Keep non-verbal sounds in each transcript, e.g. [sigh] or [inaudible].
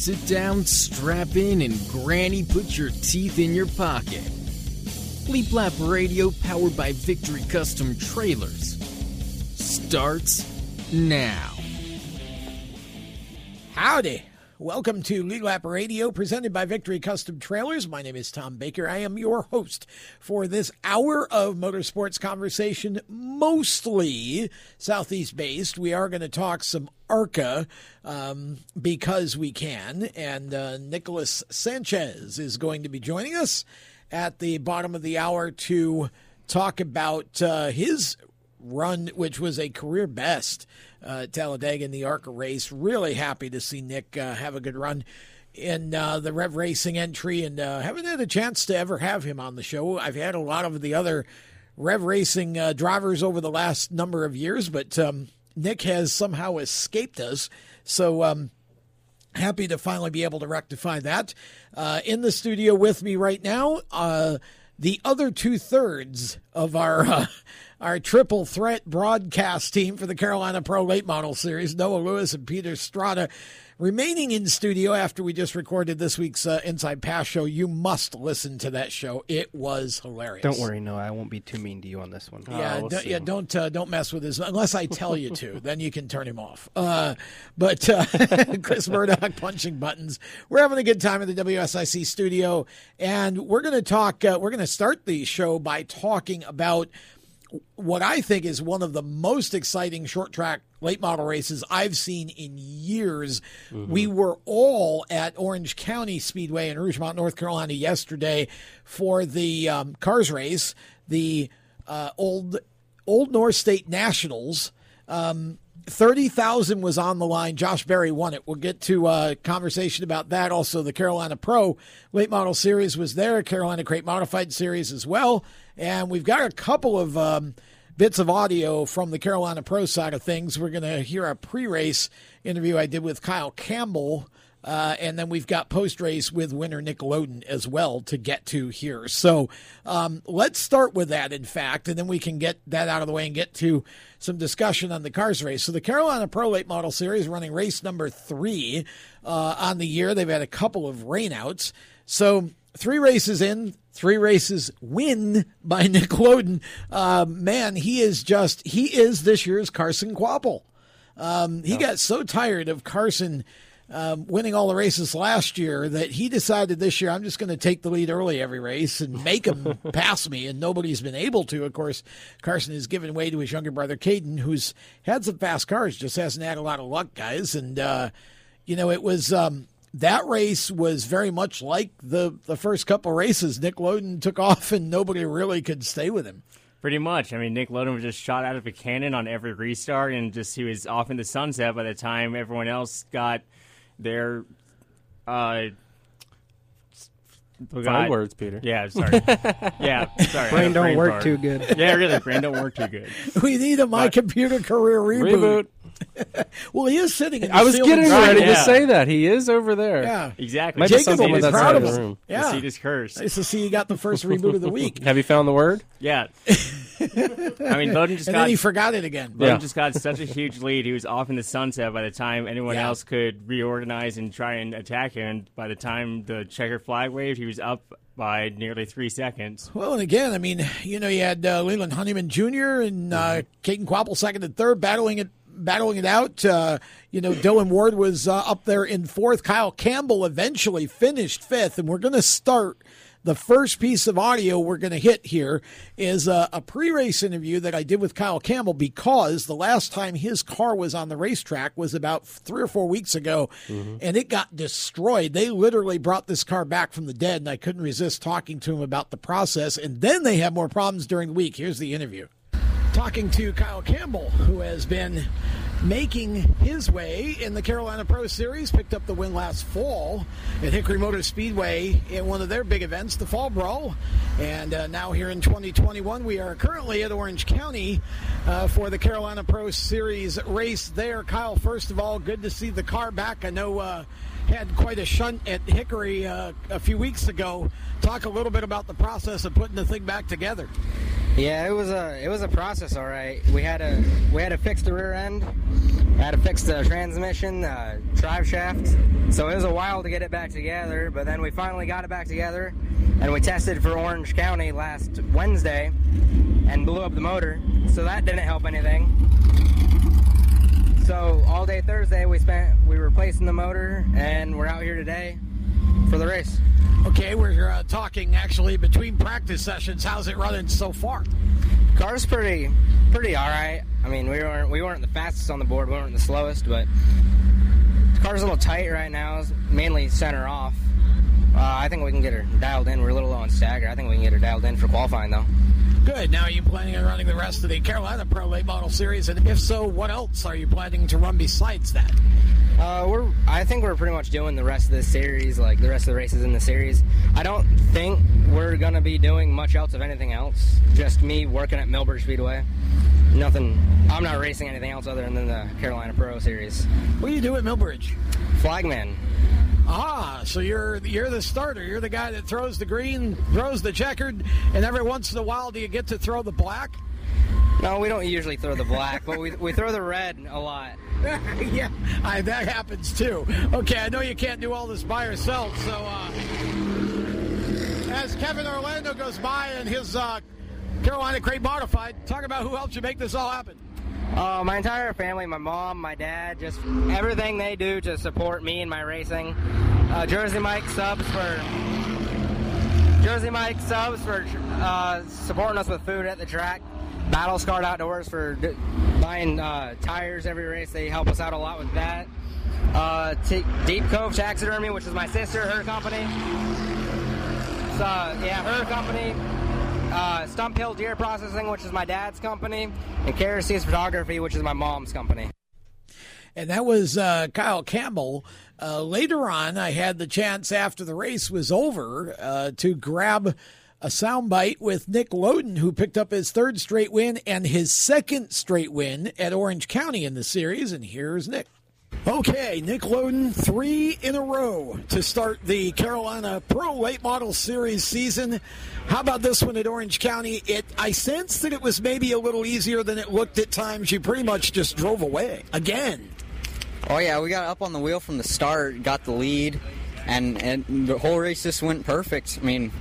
Sit down, strap in, and Granny put your teeth in your pocket. Lead Lap Radio, powered by Victory Custom Trailers, starts now. Howdy. Welcome to Lead Lap Radio, presented by Victory Custom Trailers. My name is Tom Baker. I am your host for this hour of motorsports conversation, mostly Southeast based. We are going to talk some ARCA um, because we can, and uh, Nicholas Sanchez is going to be joining us at the bottom of the hour to talk about uh, his run, which was a career best uh, Talladega in the ARCA race. Really happy to see Nick uh, have a good run in uh, the Rev Racing entry, and uh, haven't had a chance to ever have him on the show. I've had a lot of the other Rev Racing uh, drivers over the last number of years, but um, Nick has somehow escaped us. So. Um, happy to finally be able to rectify that. Uh, in the studio with me right now, uh, the other two thirds of our uh, our triple threat broadcast team for the Carolina Pro Late Model Series, Noah Lewis and Peter Strada, remaining in studio after we just recorded this week's uh, Inside Pass show. You must listen to that show; it was hilarious. Don't worry, Noah. I won't be too mean to you on this one. Yeah, Oh, we'll don't, yeah, don't uh, don't mess with his unless I tell you to. [laughs] then you can turn him off. Uh, but uh, [laughs] Chris Murdoch punching buttons. We're having a good time in the WSIC studio, and we're going to talk. Uh, we're going to start the show by talking about what I think is one of the most exciting short track late model races I've seen in years. We were all at Orange County Speedway in Rougemont, North Carolina yesterday for the um, cars race, the uh, old Old North State Nationals. Um, 30,000 was on the line. Josh Berry won it. We'll get to a conversation about that. Also, the Carolina Pro Late Model Series was there, Carolina Crate Modified Series as well. And we've got a couple of um, bits of audio from the Carolina Pro side of things. We're going to hear a pre race interview I did with Kyle Campbell. Uh, and then we've got post race with winner Nick Loden as well to get to here. So um, let's start with that, in fact, and then we can get that out of the way and get to some discussion on the cars race. So the Carolina Pro Late Model Series running race number three uh, on the year. They've had a couple of rainouts. So three races in, three races win by [laughs] Nick Loden. Uh, man, he is just, he is this year's Carson Kvapil. Um, he got so tired of Carson um, winning all the races last year that he decided this year I'm just going to take the lead early every race and make him [laughs] pass me, and nobody's been able to. Of course, Carson has given way to his younger brother Caden, who's had some fast cars, just hasn't had a lot of luck, guys. And uh, you know, it was. Um, that race was very much like the the first couple races. Nick Loden took off, and nobody really could stay with him. Pretty much. I mean, Nick Loden was just shot out of a cannon on every restart, and just he was off in the sunset by the time everyone else got their. Uh, Five words, Peter. Yeah, sorry. [laughs] yeah, sorry. Brain don't work fart. too good. Yeah, really, brain don't work too good. [laughs] We need a my computer career reboot. Reboot. [laughs] Well, he is sitting. In the I was getting ready Yeah. to say that. He is over there. Yeah. Exactly. Might Jacob something will be proud of him. us. the room. Yeah. The seat is cursed. Nice to see you got the first reboot of the week. Have you found the word? Yeah. I mean, Loden just And got then he forgot it again. Loden Yeah. just got such a huge lead. He was off in the sunset by the time anyone Yeah. else could reorganize and try and attack him. And by the time the checker flag waved, he was up by nearly three seconds. Well, and again, I mean, you know, you had uh, Leland Honeyman Jr. and uh, Caden Kvapil second and third, battling it, battling it out. Uh, you know, Dylan Ward was uh, up there in fourth. Kyle Campbell eventually finished fifth, and we're going to start. The first piece of audio we're going to hit here is a, a pre race interview that I did with Kyle Campbell because the last time his car was on the racetrack was about three or four weeks ago mm-hmm. and it got destroyed. They literally brought this car back from the dead, and I couldn't resist talking to him about the process. And then they had more problems during the week. Here's the interview. Talking to Kyle Campbell, who has been making his way in the Carolina Pro Series, picked up the win last fall at Hickory Motor Speedway in one of their big events, the Fall Brawl. And uh, now here in 2021, we are currently at Orange County uh, for the Carolina Pro Series race there. Kyle, first of all, good to see the car back. I know uh, had quite a shunt at Hickory uh, a few weeks ago. Talk a little bit about the process of putting the thing back together. Yeah, it was a it was a process. All right, we had to we had to fix the rear end, had to fix the transmission, uh, drive shaft. So it was a while to get it back together, but then we finally got it back together, and we tested for Orange County last Wednesday, and blew up the motor. So that didn't help anything. So all day Thursday we spent we were replacing the motor, and we're out here today for the race. Okay, we're uh, talking actually between practice sessions. How's it running so far? Car's pretty, pretty all right. I mean, we weren't we weren't the fastest on the board, we weren't the slowest, but the car's a little tight right now. Mainly center off. Uh, I think we can get her dialed in. We're a little low on stagger. I think we can get her dialed in for qualifying though. Good. Now, are you planning on running the rest of the Carolina Pro Late Model Series? And if so, what else are you planning to run besides that? Uh, we're I think we're pretty much doing the rest of the series, like the rest of the races in the series. I don't think we're gonna be doing much else of anything else. Just me working at Millbridge Speedway. Nothing. I'm not racing anything else other than the Carolina Pro Series. What do you do at Millbridge? Flagman. Ah, so you're you're the starter. You're the guy that throws the green, throws the checkered, and every once in a while, do you get to throw the black? No, we don't usually throw the black, but we, we throw the red a lot. [laughs] yeah, I, that happens too. Okay, I know you can't do all this by yourself, so uh, as Kevin Orlando goes by in his uh, Carolina Crate Modified, talk about who helped you make this all happen. Uh, my entire family, my mom, my dad, just everything they do to support me and my racing. Uh, Jersey Mike subs for Jersey Mike subs for uh, supporting us with food at the track. Battle Scarred Outdoors for d- buying uh, tires every race. They help us out a lot with that. Uh, T- Deep Cove Taxidermy, which is my sister, her company. So, yeah, her company. Uh, Stump Hill Deer Processing, which is my dad's company, and Kerosene Photography, which is my mom's company. and that was uh, Kyle Campbell. Uh, later on, I had the chance after the race was over uh, to grab a soundbite with Nick Loden, who picked up his third straight win and his second straight win at Orange County in the series. And here's Nick. Okay, Nick Loden, three in a row to start the Carolina Pro Late Model Series season. How about this one at Orange County? It I sensed that it was maybe a little easier than it looked at times. You pretty much just drove away again. Oh yeah, we got up on the wheel from the start, got the lead, and, and the whole race just went perfect. I mean,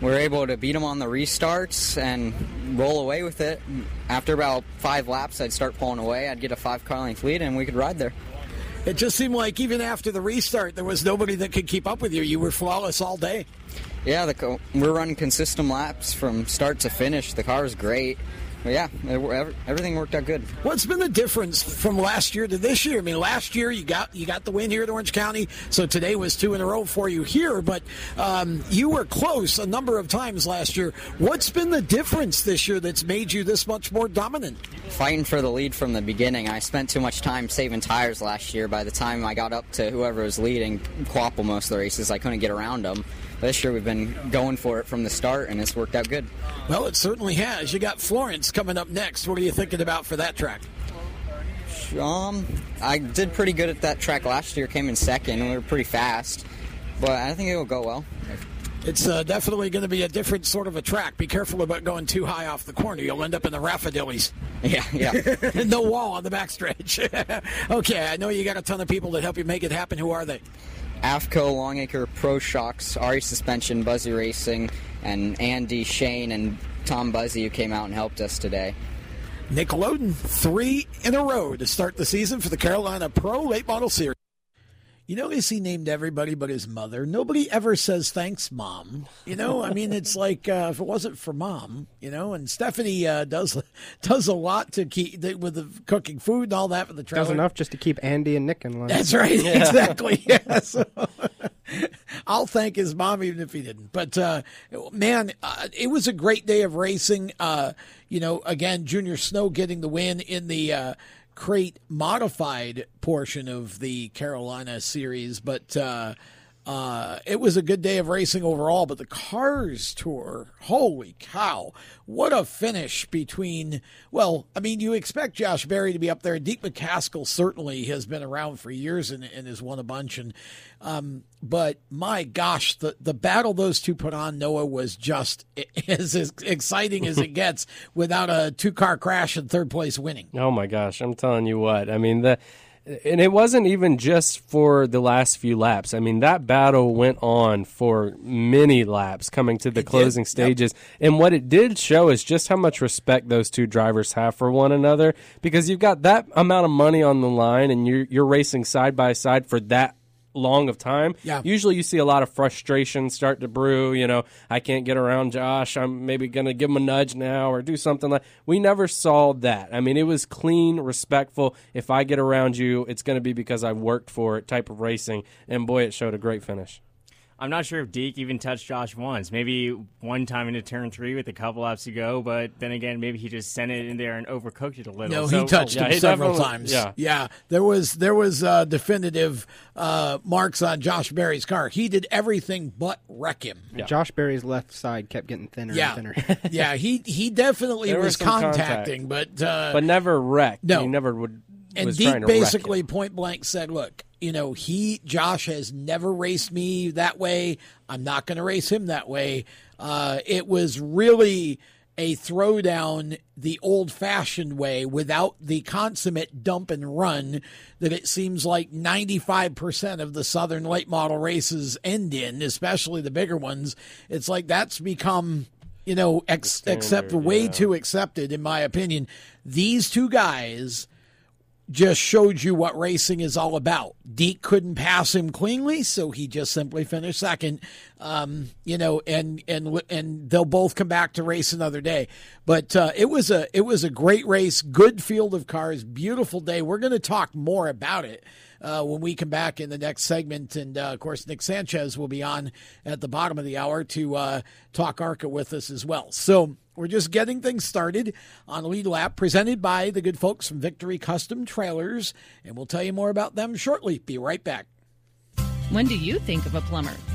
we were able to beat them on the restarts and roll away with it. After about five laps, I'd start pulling away. I'd get a five car length lead, and we could ride there. It just seemed like even after the restart, there was nobody that could keep up with you. You were flawless all day. Yeah, the, we're running consistent laps from start to finish. The car is great. Yeah, it, everything worked out good. What's been the difference from last year to this year? I mean, last year you got you got the win here at Orange County, so today was two in a row for you here. But um, you were close a number of times last year. What's been the difference this year that's made you this much more dominant? Fighting for the lead from the beginning. I spent too much time saving tires last year. By the time I got up to whoever was leading, Kvapil most of the races, I couldn't get around them. This year we've been going for it from the start, and it's worked out good. Well, it certainly has. You got Florence coming up next. What are you thinking about for that track? Um, I did pretty good at that track last year. Came in second. We were pretty fast, but I think it will go well. It's uh, definitely going to be a different sort of a track. Be careful about going too high off the corner. You'll end up in the Raffadillies. [laughs] Yeah, yeah. [laughs] no wall on the backstretch. [laughs] okay, I know you got a ton of people that help you make it happen. Who are they? AFCO, Longacre, Pro Shocks, Ari Suspension, Buzzy Racing, and Andy, Shane, and Tom Buzzy who came out and helped us today. Nick Loden, three in a row to start the season for the Carolina Pro Late Model Series. You notice he named everybody but his mother. Nobody ever says thanks, mom. You know, I mean, it's like uh, if it wasn't for mom, you know. And Stephanie uh, does [laughs] does a lot to keep with the cooking food and all that for the trailer. Does enough just to keep Andy and Nick in line. That's right, yeah. [laughs] exactly. [laughs] Yeah, so, I'll thank his mom even if he didn't. But uh, man, uh, it was a great day of racing. Uh, you know, again, Junior Snow getting the win in the uh, crate modified portion of the Carolina series, but uh, uh, it was a good day of racing overall, but the Cars Tour, holy cow, what a finish between, well, I mean, you expect Josh Berry to be up there. Deke McCaskill certainly has been around for years and, and has won a bunch. And, um, but my gosh, the, the battle those two put on, Noah, was just [laughs] as, as exciting as it [laughs] gets without a two car crash and third place winning. Oh my gosh, I'm telling you what. I mean, the and it wasn't even just for the last few laps. I mean, that battle went on for many laps coming to the It did. closing Yep. stages. And what it did show is just how much respect those two drivers have for one another because you've got that amount of money on the line and you're you're racing side by side for that long of time. Yeah. Usually you see a lot of frustration start to brew, you know, I can't get around Josh. I'm maybe going to give him a nudge now or do something like. We never saw that. I mean, it was clean, respectful. If I get around you, it's going to be because I worked for it type of racing and boy it showed a great finish. I'm not sure if Deke even touched Josh once. Maybe one time into turn three with a couple laps to go, but then again, maybe he just sent it in there and overcooked it a little. No, So- he touched yeah, him he several times. yeah. yeah. There was there was uh, definitive uh, marks on Josh Berry's car. He did everything but wreck him. Josh Berry's left side kept getting thinner Yeah, and thinner. [laughs] yeah. He he definitely There was was some contact. contacting, but uh, But never wrecked. No. He never would. And was Deke trying to wreck basically point blank said, "Look, you know, he Josh has never raced me that way. I'm not going to race him that way." Uh, it was really a throwdown the old fashioned way without the consummate dump and run that it seems like 95% of the Southern late model races end in, especially the bigger ones. It's like that's become, you know, ex- accept way yeah. too accepted, in my opinion. These two guys just showed you what racing is all about. Deke couldn't pass him cleanly, so he just simply finished second. Um, you know, and and and they'll both come back to race another day. But uh, it was a it was a great race, good field of cars, beautiful day. We're going to talk more about it. Uh, when we come back in the next segment. And uh, of course, Nick Sanchez will be on at the bottom of the hour to uh, talk ARCA with us as well. So we're just getting things started on Lead Lap, presented by the good folks from Victory Custom Trailers. And we'll tell you more about them shortly. Be right back. When do you think of a plumber?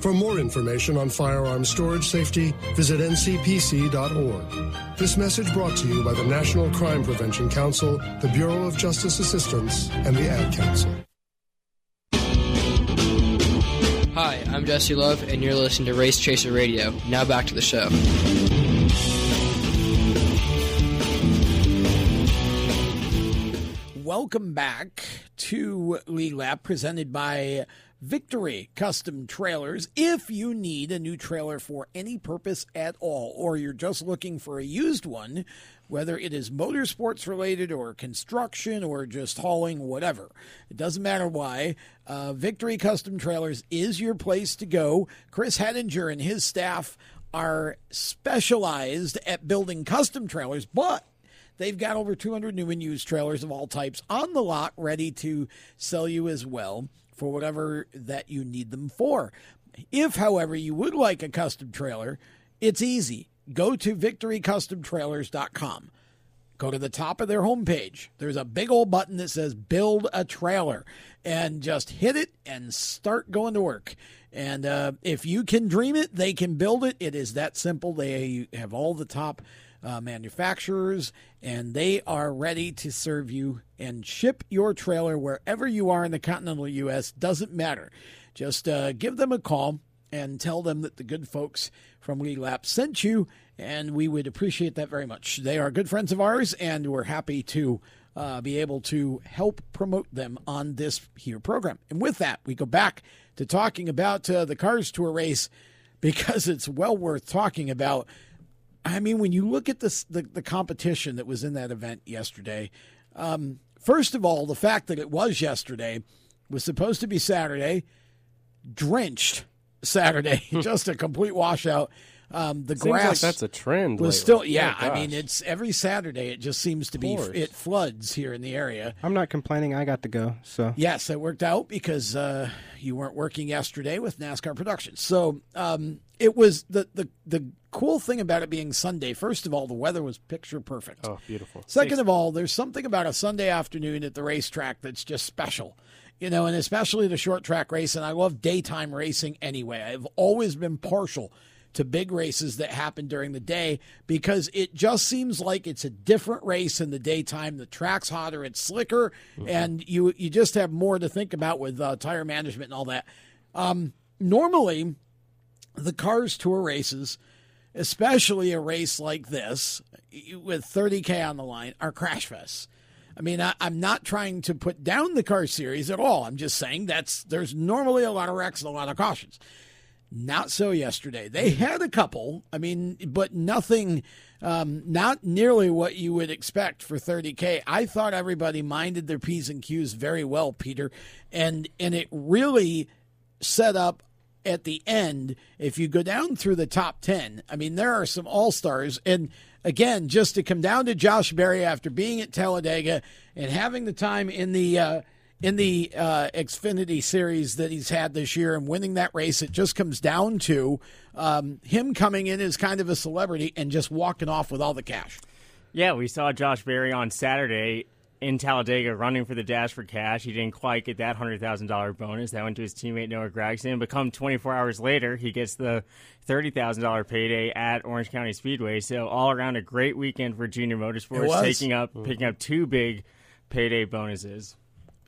For more information on firearm storage safety, visit ncpc.org. This message brought to you by the National Crime Prevention Council, the Bureau of Justice Assistance, and the Ad Council. Hi, I'm Jesse Love, and you're listening to Race Chaser Radio. Now back to the show. Welcome back to Lead Lap, presented by Victory Custom Trailers. If you need a new trailer for any purpose at all, or you're just looking for a used one, whether it is motorsports related or construction or just hauling, whatever, it doesn't matter why. Uh, Victory Custom Trailers is your place to go. Chris Hedinger and his staff are specialized at building custom trailers, but They've got over 200 new and used trailers of all types on the lot ready to sell you as well for whatever that you need them for. If, however, you would like a custom trailer, it's easy. Go to victorycustomtrailers.com. Go to the top of their homepage. There's a big old button that says build a trailer and just hit it and start going to work. And uh, if you can dream it, they can build it. It is that simple. They have all the top uh, manufacturers, and they are ready to serve you and ship your trailer wherever you are in the continental U.S. Doesn't matter. Just uh, give them a call and tell them that the good folks from Lead Lap sent you, and we would appreciate that very much. They are good friends of ours, and we're happy to uh, be able to help promote them on this here program. And with that, we go back to talking about uh, the Cars Tour race because it's well worth talking about. I mean, when you look at this, the, the competition that was in that event yesterday, um, first of all, the fact that it was yesterday was supposed to be Saturday, drenched Saturday, [laughs] just a complete washout. Um, the Seems like grass that's a trend was lately. still yeah. Oh, I mean, it's every Saturday. It just seems to be it floods here in the area. I'm not complaining. I got to go. So Yes, it worked out because uh, you weren't working yesterday with NASCAR Productions. So um, it was the, the the cool thing about it being Sunday. First of all, the weather was picture perfect. Oh, beautiful. Second of all, there's something about a Sunday afternoon at the racetrack that's just special. You know, and especially the short track race. And I love daytime racing anyway. I've always been partial to big races that happen during the day because it just seems like it's a different race in the daytime. The track's hotter, it's slicker, and you you just have more to think about with uh, tire management and all that. Um, normally, the Cars Tour races, especially a race like this with 30K on the line, are crash fests. I mean, I, I'm not trying to put down the car series at all. I'm just saying that's there's normally a lot of wrecks and a lot of cautions. Not so yesterday. They had a couple. I mean, but nothing, um, not nearly what you would expect for 30K. I thought everybody minded their P's and Q's very well, Peter. And, and it really set up at the end. If you go down through the top 10, I mean, there are some all stars. And again, just to come down to Josh Berry after being at Talladega and having the time in the, uh, in the uh, Xfinity series that he's had this year and winning that race, it just comes down to um, him coming in as kind of a celebrity and just walking off with all the cash. Yeah, we saw Josh Berry on Saturday in Talladega running for the Dash for Cash. He didn't quite get that $100,000 bonus. That went to his teammate Noah Gragson. But come 24 hours later, he gets the $30,000 payday at Orange County Speedway. So all around a great weekend for JR Motorsports, taking up mm-hmm. picking up two big payday bonuses.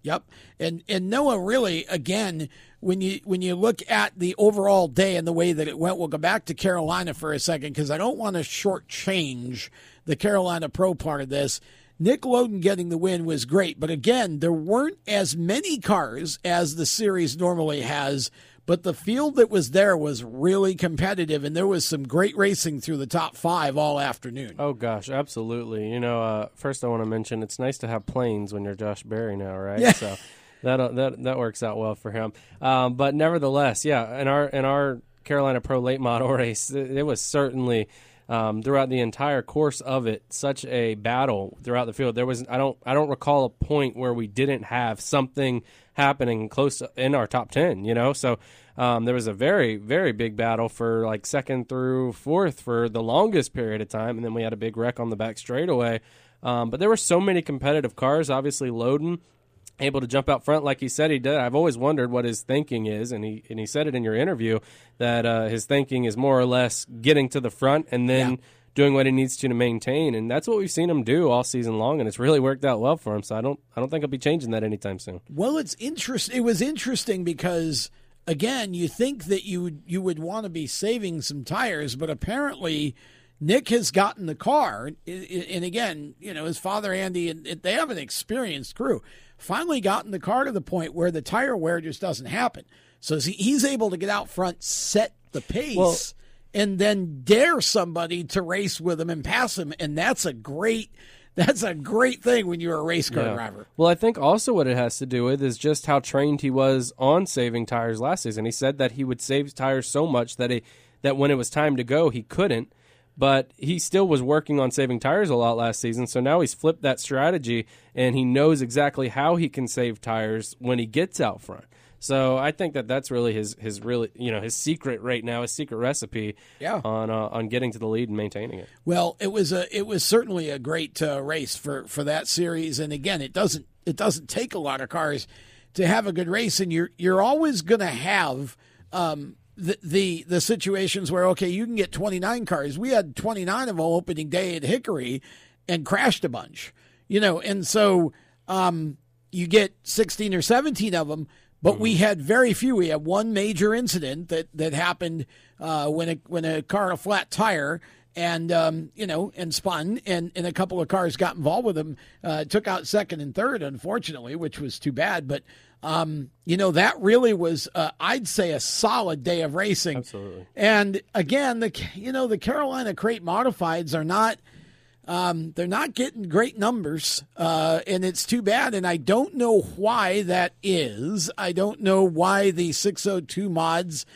Yep. And and Noah really again when you when you look at the overall day and the way that it went, we'll go back to Carolina for a second because I don't want to shortchange the Carolina Pro part of this. Nick Loden getting the win was great, but again, there weren't as many cars as the series normally has. But the field that was there was really competitive, and there was some great racing through the top five all afternoon. Oh gosh, absolutely. You know, uh, first I want to mention it's nice to have planes when you're Josh Berry now, right? Yeah. So that uh, that that works out well for him. Um, but nevertheless, yeah, in our in our Carolina Pro late model [laughs] race, it, it was certainly um, throughout the entire course of it, such a battle throughout the field. There was I don't I don't recall a point where we didn't have something happening close in our top ten. You know, so um, there was a very very big battle for like second through fourth for the longest period of time, and then we had a big wreck on the back straightaway. Um, but there were so many competitive cars. Obviously, Loden able to jump out front like he said he did. I've always wondered what his thinking is, and he and he said it in your interview that uh, his thinking is more or less getting to the front and then. Yeah. Doing what he needs to to maintain, and that's what we've seen him do all season long, and it's really worked out well for him. So I don't, I don't think I'll be changing that anytime soon. Well, it's interest. It was interesting because again, you think that you would you would want to be saving some tires, but apparently Nick has gotten the car, and again, you know his father Andy, and they have an experienced crew. Finally, gotten the car to the point where the tire wear just doesn't happen. So he's able to get out front, set the pace. Well- and then dare somebody to race with him and pass him, and that's a great that's a great thing when you're a race car Yeah. driver. Well, I think also what it has to do with is just how trained he was on saving tires last season. He said that he would save tires so much that he that when it was time to go, he couldn't. But he still was working on saving tires a lot last season. So now he's flipped that strategy and he knows exactly how he can save tires when he gets out front. So I think that that's really his his really you know his secret right now, his secret recipe Yeah. on uh, on getting to the lead and maintaining it. Well, it was a it was certainly a great uh, race for for that series, and again, it doesn't it doesn't take a lot of cars to have a good race, and you're you're always going to have um, the the the situations where okay, you can get 29 cars. We had 29 of them opening day at Hickory, and crashed a bunch, you know, and so um, you get 16 or 17 of them. But we had very few. We had one major incident that that happened uh, when a when a car had a flat tire and um, you know and spun and, and a couple of cars got involved with them. Uh, took out second and third, unfortunately, which was too bad. But um, you know that really was uh, I'd say a solid day of racing. Absolutely. And again, the you know the Carolina Crate Modifieds are not um, they're not getting great numbers, uh, and it's too bad. And I don't know why that is. I don't know why the 602 mods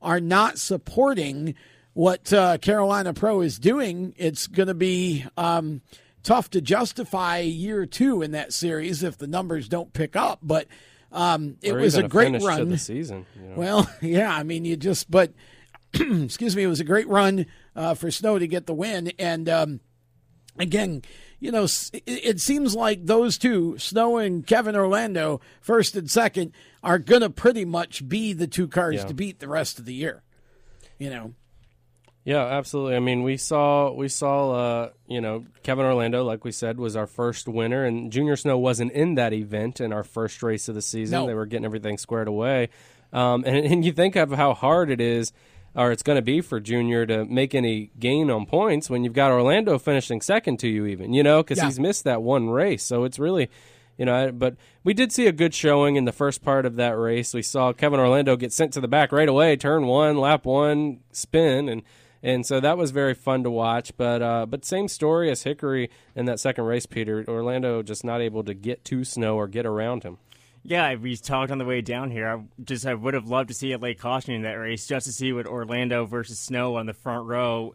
are not supporting what uh, Carolina Pro is doing. It's going to be um, tough to justify year two in that series if the numbers don't pick up. But um, it was even a great finish to run. the season. You know? Well, [laughs] yeah, I mean, you just, but [clears throat] excuse me, it was a great run uh, for Snow to get the win. And um, again, you know, it, it seems like those two, Snow and Kevin Orlando, first and second, are going to pretty much be the two cars Yeah. to beat the rest of the year. You know, Yeah, absolutely. I mean, we saw we saw uh, you know Kevin Orlando, like we said, was our first winner, and Junior Snow wasn't in that event in our first race of the season. No. They were getting everything squared away, um, and and you think of how hard it is, or it's going to be for Junior to make any gain on points when you've got Orlando finishing second to you, even you know, because Yeah. he's missed that one race. So it's really. You know, but we did see a good showing in the first part of that race. We saw Kevin Orlando get sent to the back right away, turn one, lap one, spin, and and so that was very fun to watch. But uh, but same story as Hickory in that second race, Peter. Orlando just not able to get to Snow or get around him. Yeah, we talked on the way down here. I just I would have loved to see it late caution in that race just to see what Orlando versus Snow on the front row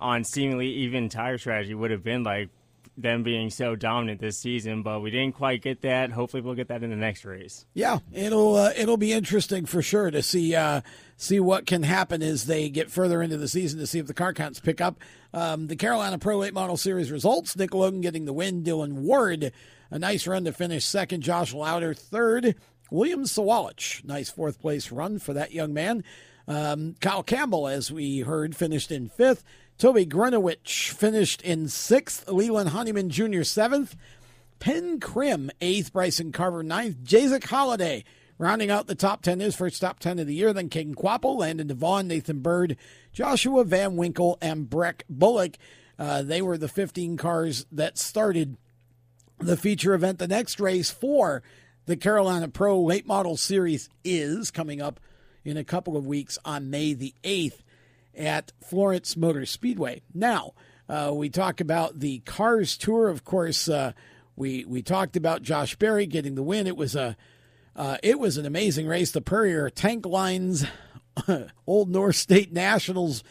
on seemingly even tire strategy would have been like them being so dominant this season, but we didn't quite get that. Hopefully we'll get that in the next race. yeah, it'll uh, it'll be interesting for sure to see uh, see what can happen as they get further into the season to see if the car counts pick up. Um, the Carolina Pro Late Model Series results: Nick Loden getting the win, Dylan Ward a nice run to finish second, Josh Louder third, William Sawalich nice fourth place run for that young man. Um, Kyle Campbell, as we heard, finished in fifth. Toby Grunowich finished in sixth. Leland Honeyman Jr. seventh. Penn Krim, eighth. Bryson Carver, ninth. Jacek Holiday, rounding out the top 10, his first top 10 of the year. Then Caden Kvapil, Landon Devon, Nathan Bird, Joshua Van Winkle, and Breck Bullock. Uh, they were the 15 cars that started the feature event. The next race for the Carolina Pro Late Model Series is coming up in a couple of weeks on May the 8th at Florence Motor Speedway. Now, uh, we talk about the Cars Tour. Of course, uh, we we talked about Josh Berry getting the win. It was a uh, it was an amazing race. The Purrier Tank Lines [laughs] Old North State Nationals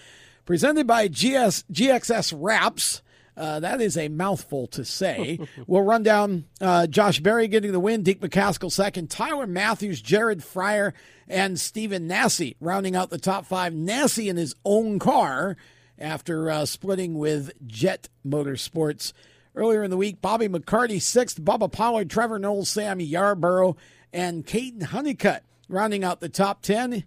presented by GS, GXS Wraps. Uh, that is a mouthful to say. [laughs] we'll run down uh, Josh Berry getting the win, Deke McCaskill second, Tyler Matthews, Jared Fryar, and Stephen Nasse rounding out the top five. Nasse in his own car after uh, splitting with Jett Motorsports. Earlier in the week, Bobby McCarty sixth, Bubba Pollard, Trevor Knowles, Sammy Yarbrough, and Caden Honeycutt rounding out the top 10.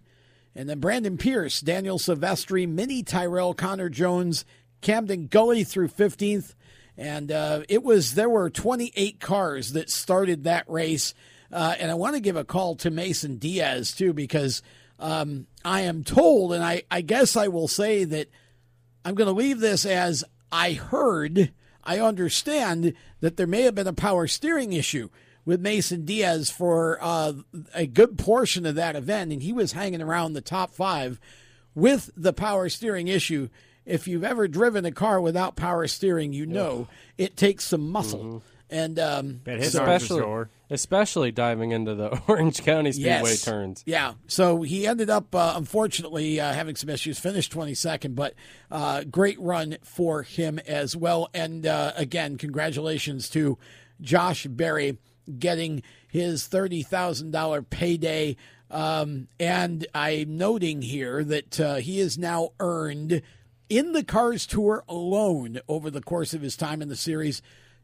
And then Brandon Pierce, Daniel Silvestri, Mini Tyrrell, Connor Jones, Camden Gully through 15th. And uh, it was, there were 28 cars that started that race. Uh, and I want to give a call to Mason Diaz, too, because um, I am told, and I, I guess I will say that I'm going to leave this as I heard, I understand that there may have been a power steering issue with Mason Diaz for uh, a good portion of that event, and he was hanging around the top five with the power steering issue. If you've ever driven a car without power steering, you know it takes some muscle. Mm-hmm. And um, especially, especially diving into the [laughs] Orange County Speedway Yes. turns. Yeah. So he ended up, uh, unfortunately, uh, having some issues, finished 22nd, but uh, great run for him as well. And uh, again, congratulations to Josh Berry getting his $30,000 payday. Um, and I'm noting here that uh, he has now earned in the Cars Tour alone over the course of his time in the series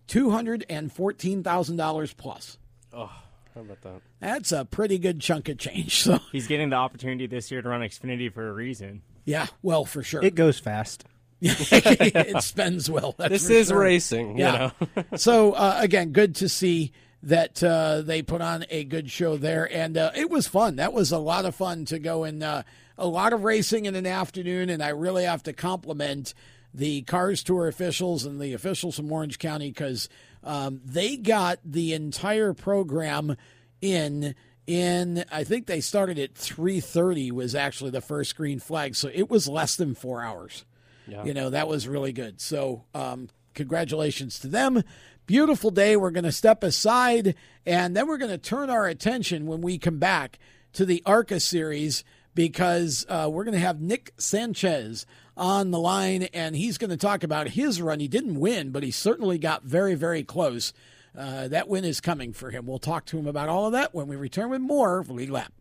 $214,000 plus. Oh, how about that? That's a pretty good chunk of change. So [laughs] He's getting the opportunity this year to run Xfinity for a reason. yeah, well for sure. It goes fast. [laughs] [laughs] it spends well. that's This is sure. racing, you Yeah. so uh, again, good to see that uh, they put on a good show there, and uh, it was fun. That was a lot of fun to go in. Uh, a lot of racing in an afternoon, and I really have to compliment the Cars Tour officials and the officials from Orange County because um, they got the entire program in in I think they started at 3:30 was actually the first green flag so it was less than 4 hours. Yeah. You know, that was really good. So, um, congratulations to them. Beautiful day. We're going to step aside and then we're going to turn our attention when we come back to the ARCA series because uh, we're going to have Nick Sanchez on the line and he's going to talk about his run. He didn't win, but he certainly got very, very close. Uh, that win is coming for him. We'll talk to him about all of that when we return with more of Lead Lap.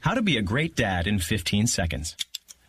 How to be a great dad in 15 seconds.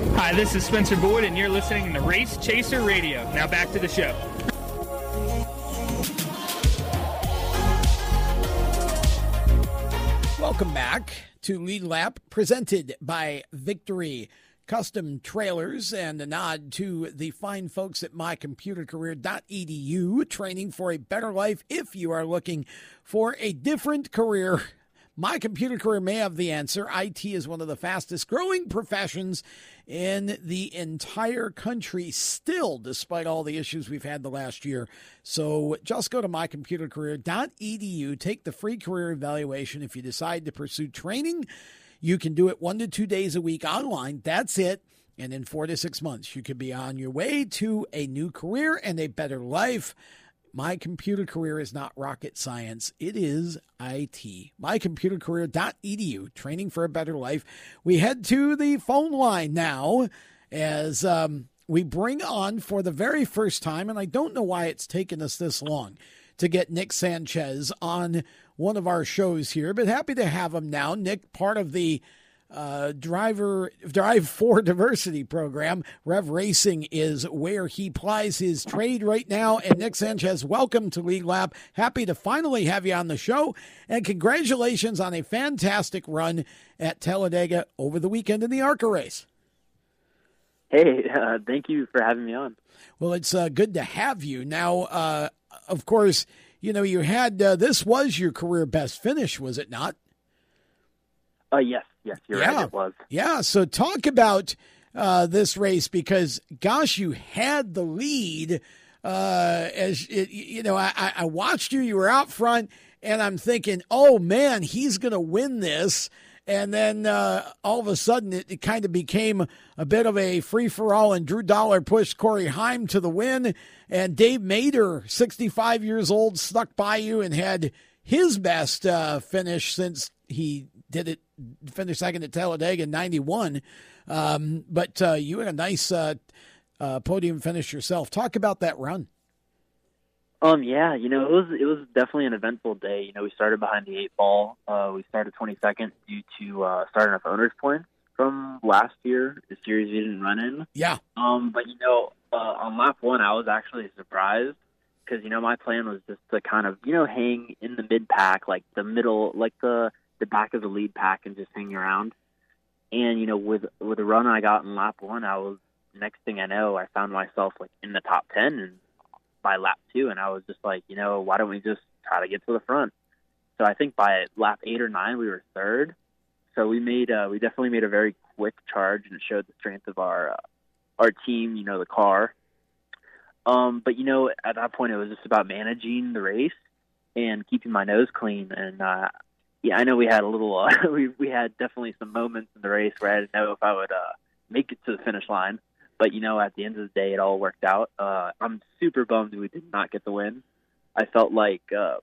Hi, this is Spencer Boyd, and you're listening to Race Chaser Radio. Now back to the show. Welcome back to Lead Lap, presented by Victory Custom Trailers, and a nod to the fine folks at mycomputercareer.edu, training for a better life if you are looking for a different career my computer career may have the answer. IT is one of the fastest growing professions in the entire country, still, despite all the issues we've had the last year. So just go to mycomputercareer.edu, take the free career evaluation. If you decide to pursue training, you can do it one to two days a week online. That's it. And in four to six months, you could be on your way to a new career and a better life. My computer career is not rocket science. It is IT. MyComputerCareer.edu, training for a better life. We head to the phone line now as um, we bring on for the very first time, and I don't know why it's taken us this long to get Nick Sanchez on one of our shows here, but happy to have him now. Nick, part of the uh, driver drive for [laughs] diversity program. Rev Racing is where he plies his trade right now. And Nick Sanchez, welcome to Lead Lap. Happy to finally have you on the show, and congratulations on a fantastic run at Talladega over the weekend in the ARCA race. Hey, uh, thank you for having me on. Well, it's uh, good to have you. Now, uh, of course, you know you had uh, this was your career best finish, was it not? Uh, yes, yes, you're yeah. right. It was. Yeah. So talk about uh, this race because, gosh, you had the lead. Uh, as it, you know, I, I watched you. You were out front, and I'm thinking, oh man, he's going to win this. And then uh, all of a sudden, it, it kind of became a bit of a free for all, and Drew Dollar pushed Corey Heim to the win. And Dave Mader, 65 years old, stuck by you and had his best uh, finish since he did it, finished second at Talladega in 91. Um, but uh, you had a nice uh, uh, podium finish yourself. Talk about that run. Um, yeah, you know, it was it was definitely an eventful day. You know, we started behind the eight ball. Uh, we started 22nd due to uh, starting off owners points from last year, the series we didn't run in. Yeah. Um, but you know, uh, on lap one, I was actually surprised because you know my plan was just to kind of you know hang in the mid pack, like the middle, like the the back of the lead pack, and just hang around. And you know, with with the run I got in lap one, I was next thing I know, I found myself like in the top ten and by lap two, and I was just like, you know, why don't we just try to get to the front? So I think by lap eight or nine, we were third. So we made uh, we definitely made a very quick charge, and it showed the strength of our uh, our team. You know, the car. Um, but you know, at that point, it was just about managing the race and keeping my nose clean. And uh, yeah, I know we had a little, uh, [laughs] we we had definitely some moments in the race where I didn't know if I would uh, make it to the finish line. But you know, at the end of the day, it all worked out. Uh, I'm super bummed we did not get the win. I felt like uh,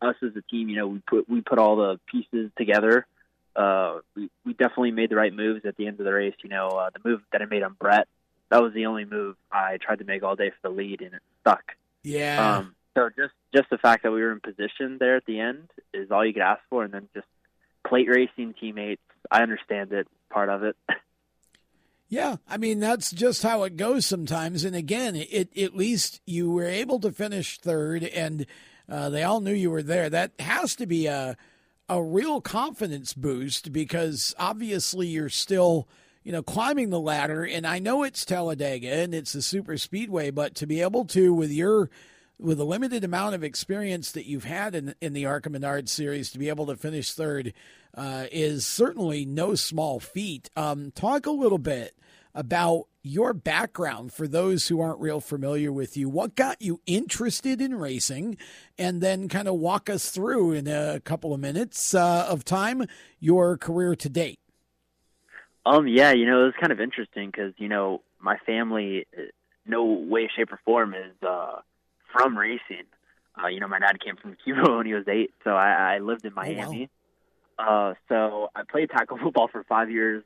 us as a team, you know, we put we put all the pieces together. Uh, we we definitely made the right moves at the end of the race. You know, uh, the move that I made on Brett, that was the only move I tried to make all day for the lead, and it stuck. Yeah. Um, so just just the fact that we were in position there at the end is all you could ask for, and then just plate racing teammates. I understand it, part of it. [laughs] Yeah, I mean that's just how it goes sometimes. And again, it at least you were able to finish third, and uh, they all knew you were there. That has to be a a real confidence boost because obviously you're still you know, climbing the ladder. And I know it's Talladega and it's a super speedway, but to be able to, with your with a limited amount of experience that you've had in in the ARCA Menard series, to be able to finish third uh, is certainly no small feat. Um, talk a little bit about your background for those who aren't real familiar with you. What got you interested in racing? And then kind of walk us through in a couple of minutes uh, of time your career to date. Um, yeah, you know, it was kind of interesting because, you know, my family, uh, no way, shape, or form is uh, from racing. Uh, you know, my dad came from [laughs] Cuba when he was eight, so I, I lived in Miami. Oh, wow. uh, so I played tackle [laughs] football for five years,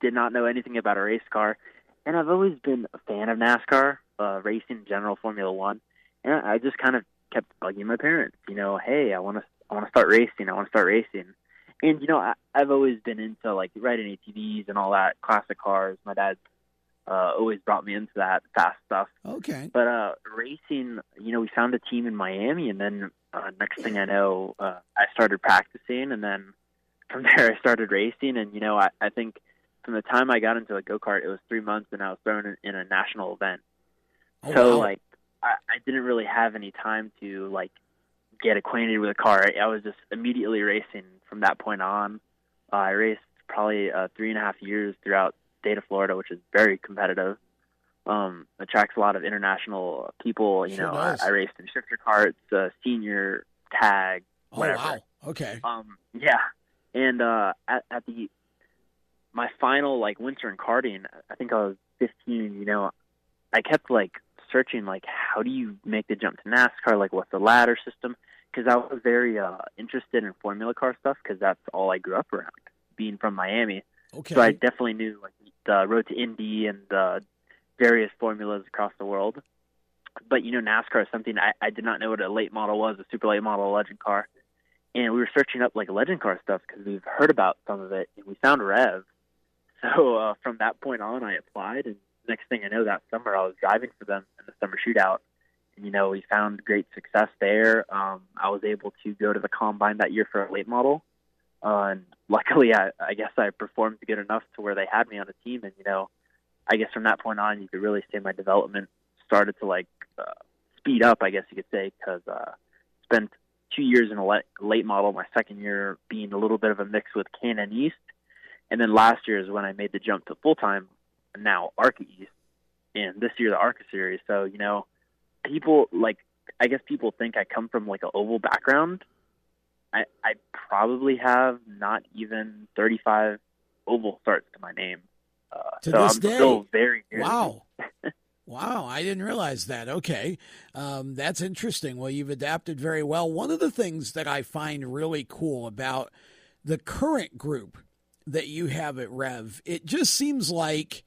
did not know anything about a race car, and I've always been a fan of NASCAR, uh, racing in general, Formula One, and I just kind of kept bugging my parents. You know, hey, I want to, I want to start racing. I want to start racing. And you know, I, I've always been into like riding ATVs and all that classic cars. My dad uh, always brought me into that fast stuff. Okay. But uh, racing, you know, we found a team in Miami, and then uh, next thing I know, uh, I started practicing, and then [laughs] from there I started racing. And you know, I, I think from the time I got into a go kart, it was three months, and I was thrown in, in a national event. Oh, so wow. like, I, I didn't really have any time to like get acquainted with a car. I, I was just immediately racing from that point on. Uh, I raced probably uh, three and a half years throughout state of Florida, which is very competitive. Um, attracts a lot of international people. You Sure know, I. I raced in shifter carts, uh, senior tag, Oh, whatever. wow. Okay. Um, yeah, and uh, at, at the my final like winter in karting, I think I was 15. You know, I kept like searching like how do you make the jump to NASCAR? Like what's the ladder system? Because I was very uh, interested in Formula car stuff because that's all I grew up around, being from Miami. Okay. So I definitely knew like the road to Indy and the various formulas across the world. But you know, NASCAR is something I, I did not know what a late model was, a super late model, a legend car. And we were searching up like legend car stuff because we've heard about some of it, and we found Rev. So uh, from that point on, I applied, and next thing I know, that summer I was driving for them in the summer shootout. And, you know, we found great success there. Um, I was able to go to the combine that year for a late model, uh, [laughs] and luckily, I, I guess I performed good enough to where they had me on the team. And you know, I guess from that point on, you could really say my development started to like uh, speed up. I guess you could say because uh, spent two years in a late, late model. My second year being a little bit of a mix with K and N East, and then last year is when I made the jump to full time. Now Arca East, and this year the Arca Series. So you know, people like I guess people think I come from like an oval background. I I probably have not even 35 oval starts to my name. Uh, To so this I'm day. still very. Wow. [laughs] Wow, I didn't realize that. Okay. Um, that's interesting. Well, you've adapted very well. One of the things that I find really cool about the current group that you have at Rev, it just seems like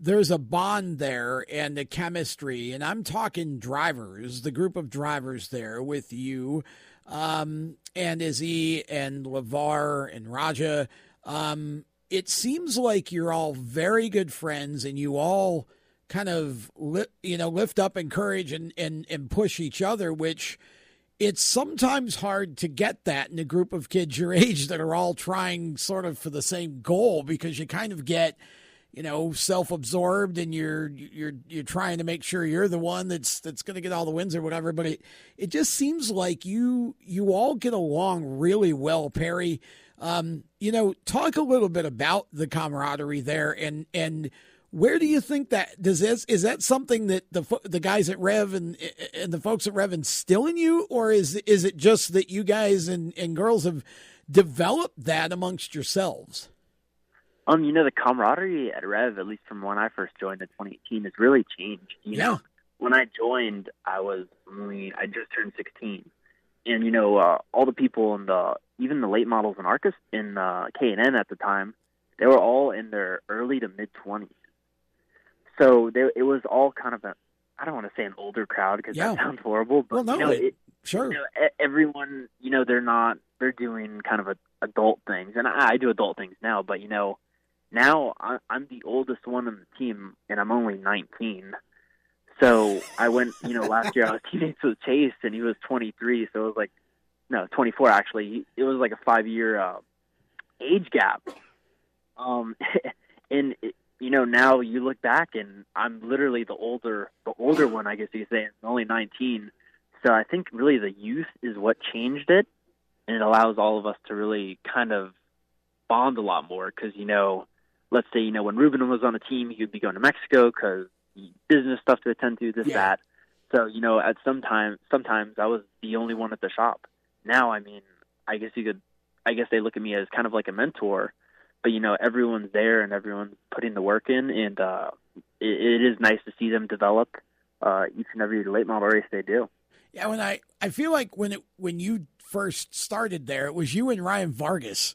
there's a bond there and a chemistry. And I'm talking drivers, the group of drivers there with you um, and Izzy and Lavar and Rajah. Um, it seems like you're all very good friends and you all kind of li- you know lift up encourage and, and and push each other which it's sometimes hard to get that in a group of kids your [laughs] age that are all trying sort of for the same goal because you kind of get you know self-absorbed and you're you're you're trying to make sure you're the one that's that's going to get all the wins or whatever but it it just seems like you you all get along really well Perry um you know talk a little bit about the camaraderie there and and where do you think that does this is that something that the the guys at Rev and and the folks at Rev instill in you, or is is it just that you guys and, and girls have developed that amongst yourselves? Um, you know, the camaraderie at Rev, at least from when I first joined in 2018, has really changed. You Yeah. know, when I joined, I was only I just turned 16, and you know, uh, all the people in the even the late models in Arcus in uh, K and N at the time, they were all in their early to mid 20s. So they, it was all kind of a I don't want to say an older crowd because Yeah. that sounds horrible, but Well, no, you know, it- sure. you know, everyone, you know, they're not, they're doing kind of a, adult things. And I, I do adult things now, but, you know, now I'm the oldest one on the team and I'm only 19. So I went, you know, last year I was [laughs] teammates with Chase and he was 23. So it was like, no, 24 actually. It was like a five year uh, age gap. Um, [laughs] and it, you know now you look back and I'm literally the older the older one I guess you could say. I'm only 19, so I think really the youth is what changed it, and it allows all of us to really kind of bond a lot more because you know, let's say you know when Ruben was on the team, he would be going to Mexico because business stuff to attend to, this that. So you know, at some time, sometimes I was the only one at the shop. Now, I mean, I guess you could, I guess they look at me as kind of like a mentor but you know everyone's there and everyone's putting the work in, and uh, it, it is nice to see them develop uh, each and every late model race they do. Yeah, when I I feel like when it when you first started there, it was you and Ryan Vargas.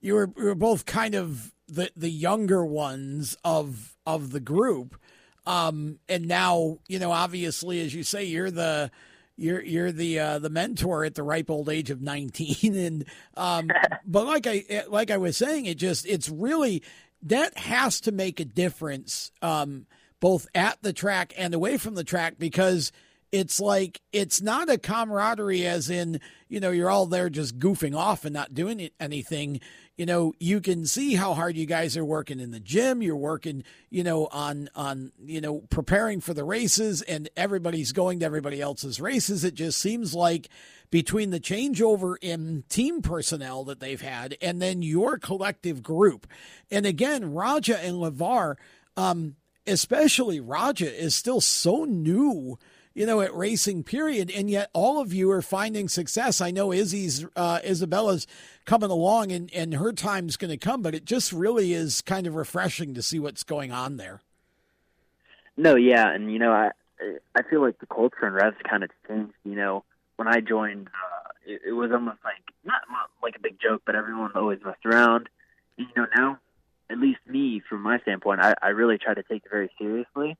You were you were both kind of the the younger ones of of the group. Um, and now, you know, obviously, as you say, you're the you're you're the uh, the mentor at the ripe old age of 19 [laughs] and um, [laughs] but like I like I was saying it just it's really that has to make a difference um, both at the track and away from the track because it's like it's not a camaraderie as in you know you're all there just goofing off and not doing anything you know, you can see how hard you guys are working in the gym. You're working, you know, on on you know preparing for the races, and everybody's going to everybody else's races. It just seems like between the changeover in team personnel that they've had, and then your collective group, and again, Rajah and Lavar, um, especially Rajah, is still so new you know, at racing period. And yet all of you are finding success. I know Izzy's, uh, Isabella's coming along and, and her time's going to come, but it just really is kind of refreshing to see what's going on there. No, yeah. And, you know, I, I feel like the culture in Revs kind of changed, you know, when I joined, uh, it, it was almost like, not, not like a big joke, but everyone always messed around. And, you know, now, at least me, from my standpoint, I, I really try to take it very seriously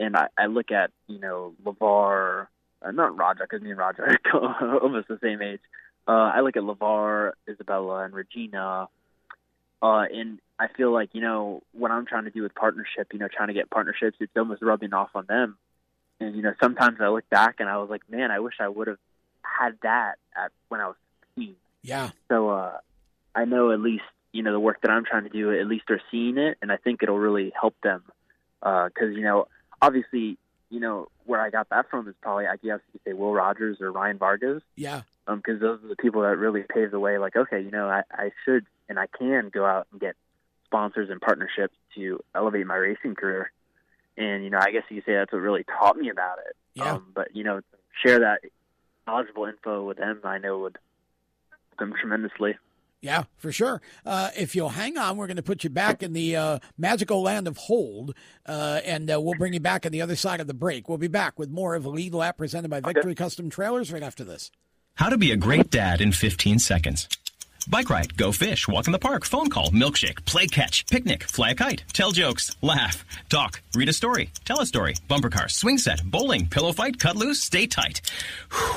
and I, I look at you know Lavar, uh, not Rajah, because me and Rajah are [laughs] almost the same age. Uh, I look at Lavar, Isabella, and Regina, uh, and I feel like you know what I'm trying to do with partnership, you know, trying to get partnerships, it's almost rubbing off on them. And you know, sometimes I look back and I was like, man, I wish I would have had that at when I was 15. Yeah. So uh, I know at least you know the work that I'm trying to do, at least they're seeing it, and I think it'll really help them because uh, you know obviously, you know, where I got that from is probably I guess you say Will Rodgers or Ryan Vargas. Yeah. Um, because those are the people that really paved the way. Like, okay, you know, I, I should and I can go out and get sponsors and partnerships to elevate my racing career. And you know, I guess you say that's what really taught me about it. Yeah. Um, but you know, share that knowledgeable info with them, I know would help them tremendously. Yeah, for sure. Uh, if you'll hang on, we're going to put you back in the uh, magical land of hold, uh, and uh, we'll bring you back on the other side of the break. We'll be back with more of Lead Lap presented by Victory Custom Trailers right after this. How to be a great dad in 15 seconds. Bike ride, go fish, walk in the park, phone call, milkshake, play catch, picnic, fly a kite, tell jokes, laugh, talk, read a story, tell a story, bumper car, swing set, bowling, pillow fight, cut loose, stay tight. Whew.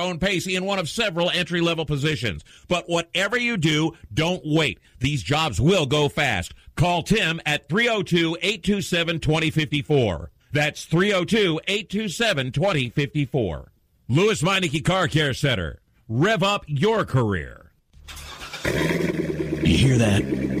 own pace in one of several entry level positions. But whatever you do, don't wait. These jobs will go fast. Call Tim at 302 827 2054. That's 302 827 2054. Lewes Meineke Car Care Center. Rev up your career. You hear that?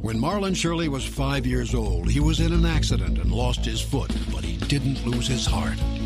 When Marlon Shirley was five years old, he was in an accident and lost his foot, but he didn't lose his heart.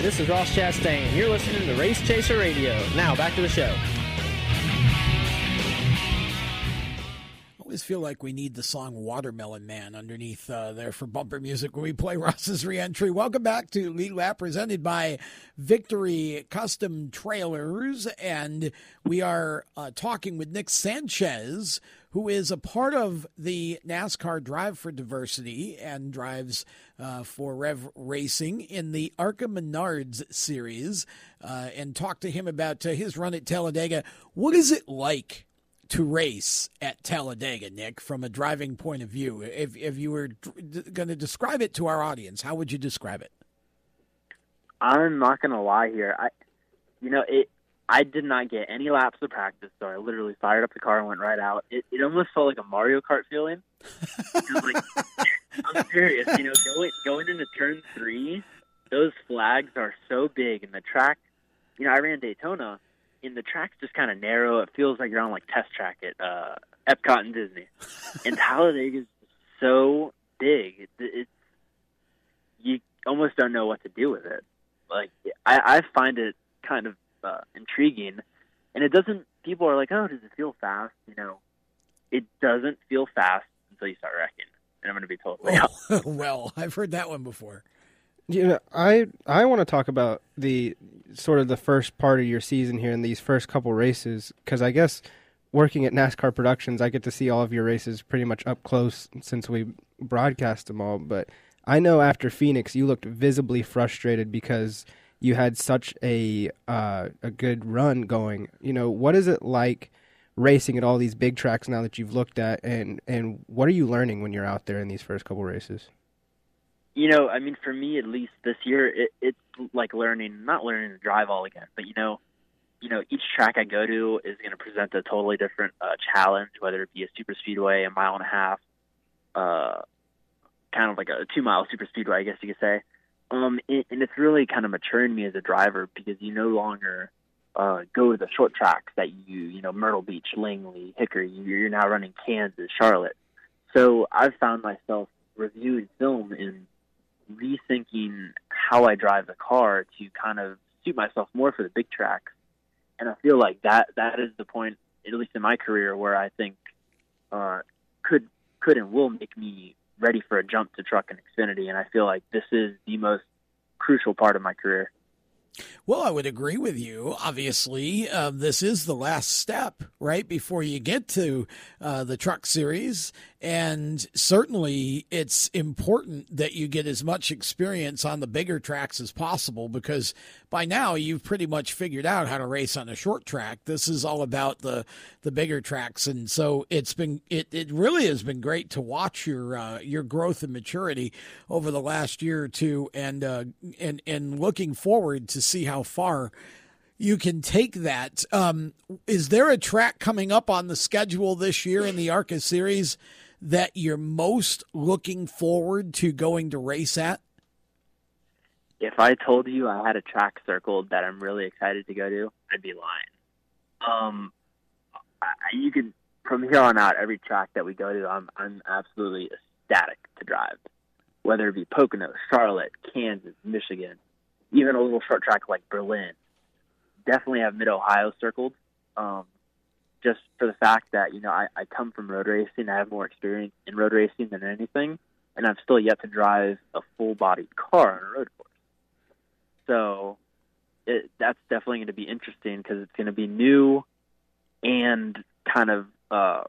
Hi, this is Ross Chastain. You're listening to Race Chaser Radio. Now, back to the show. always feel like we need the song Watermelon Man underneath uh, there for bumper music when we play [laughs] Ross's reentry. Welcome back to Lead Lap presented by Victory Custom Trailers. And we are uh, talking with Nick Sanchez, who is a part of the NASCAR Drive for Diversity and drives uh, for Rev Racing in the ARCA Menards series, uh, and talk to him about uh, his run at Talladega. What is it like? To race at Talladega, Nick, from a driving point of view, if if you were d- going to describe it to our audience, how would you describe it? I'm not gonna lie here. I, you know, it. I did not get any laps of practice, so I literally fired up the car and went right out. It, it almost felt like a Mario Kart feeling. like, [laughs] I'm serious. You know, going going into turn three, those flags are so big, and the track. You know, I ran Daytona, and the track's just kind of narrow. It feels like you're on like test track at uh, Epcot and Disney. and Talladega is so big. It, it's you almost don't know what to do with it. Like I, I find it kind of uh, intriguing, and it doesn't. People are like, "Oh, does it feel fast?" You know, it doesn't feel fast until you start wrecking. And I'm going to be totally oh, [laughs] well, I've heard that one before. You know, I I want to talk about the sort of the first part of your season here in these first couple races because I guess working at NASCAR Productions, I get to see all of your races pretty much up close since we broadcast them all. But I know after Phoenix, you looked visibly frustrated because you had such a uh, a good run going. You know, what is it like racing at all these big tracks now that you've looked at, and and what are you learning when you're out there in these first couple races? You know, I mean, for me at least this year, it, it's like learning, not learning to drive all again, but you know, you know, each track I go to is going to present a totally different uh, challenge, whether it be a super speedway, a mile and a half, uh, kind of like a two mile super speedway, I guess you could say. Um, it, and it's really kind of maturing me as a driver because you no longer uh, go to the short tracks that you, you know, Myrtle Beach, Langley, Hickory. You're now running Kansas, Charlotte. So I've found myself reviewing film and rethinking how I drive the car to kind of suit myself more for the big tracks. And I feel like that that is the point, at least in my career, where I think uh, could could and will make me ready for a jump to truck and Xfinity. And I feel like this is the most crucial part of my career. Well, I would agree with you. Obviously, uh, this is the last step, right, before you get to uh, the truck series. And certainly, it's important that you get as much experience on the bigger tracks as possible because by now you've pretty much figured out how to race on a short track. This is all about the the bigger tracks, and so it's been it, it really has been great to watch your uh, your growth and maturity over the last year or two, and uh, and and looking forward to see how far you can take that. Um, is there a track coming up on the schedule this year in the ARCA series that you're most looking forward to going to race at? If I told you I had a track circled that I'm really excited to go to, I'd be lying. Um, I, you can from here on out, every track that we go to, I'm I'm absolutely ecstatic to drive. Whether it be Pocono, Charlotte, Kansas, Michigan, even a little short track like Berlin. Definitely have Mid Ohio circled. Um, just for the fact that you know I, I come from road racing, I have more experience in road racing than anything, and I'm still yet to drive a full-bodied car on a road course. So it, that's definitely going to be interesting because it's going to be new and kind of uh,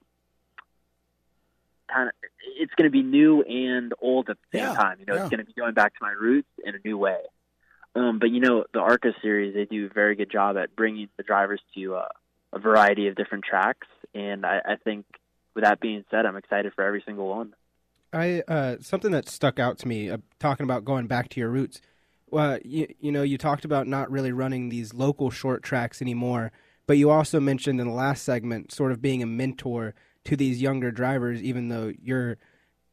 kind of it's going to be new and old at the same Yeah, time. You know, yeah. it's going to be going back to my roots in a new way. Um, but you know, the ARCA series they do a very good job at bringing the drivers to uh, a variety of different tracks, and I, I think with that being said, I'm excited for every single one. I uh, something that stuck out to me uh, talking about going back to your roots. Well, you, you know, you talked about not really running these local short tracks anymore, but you also mentioned in the last segment sort of being a mentor to these younger drivers, even though you're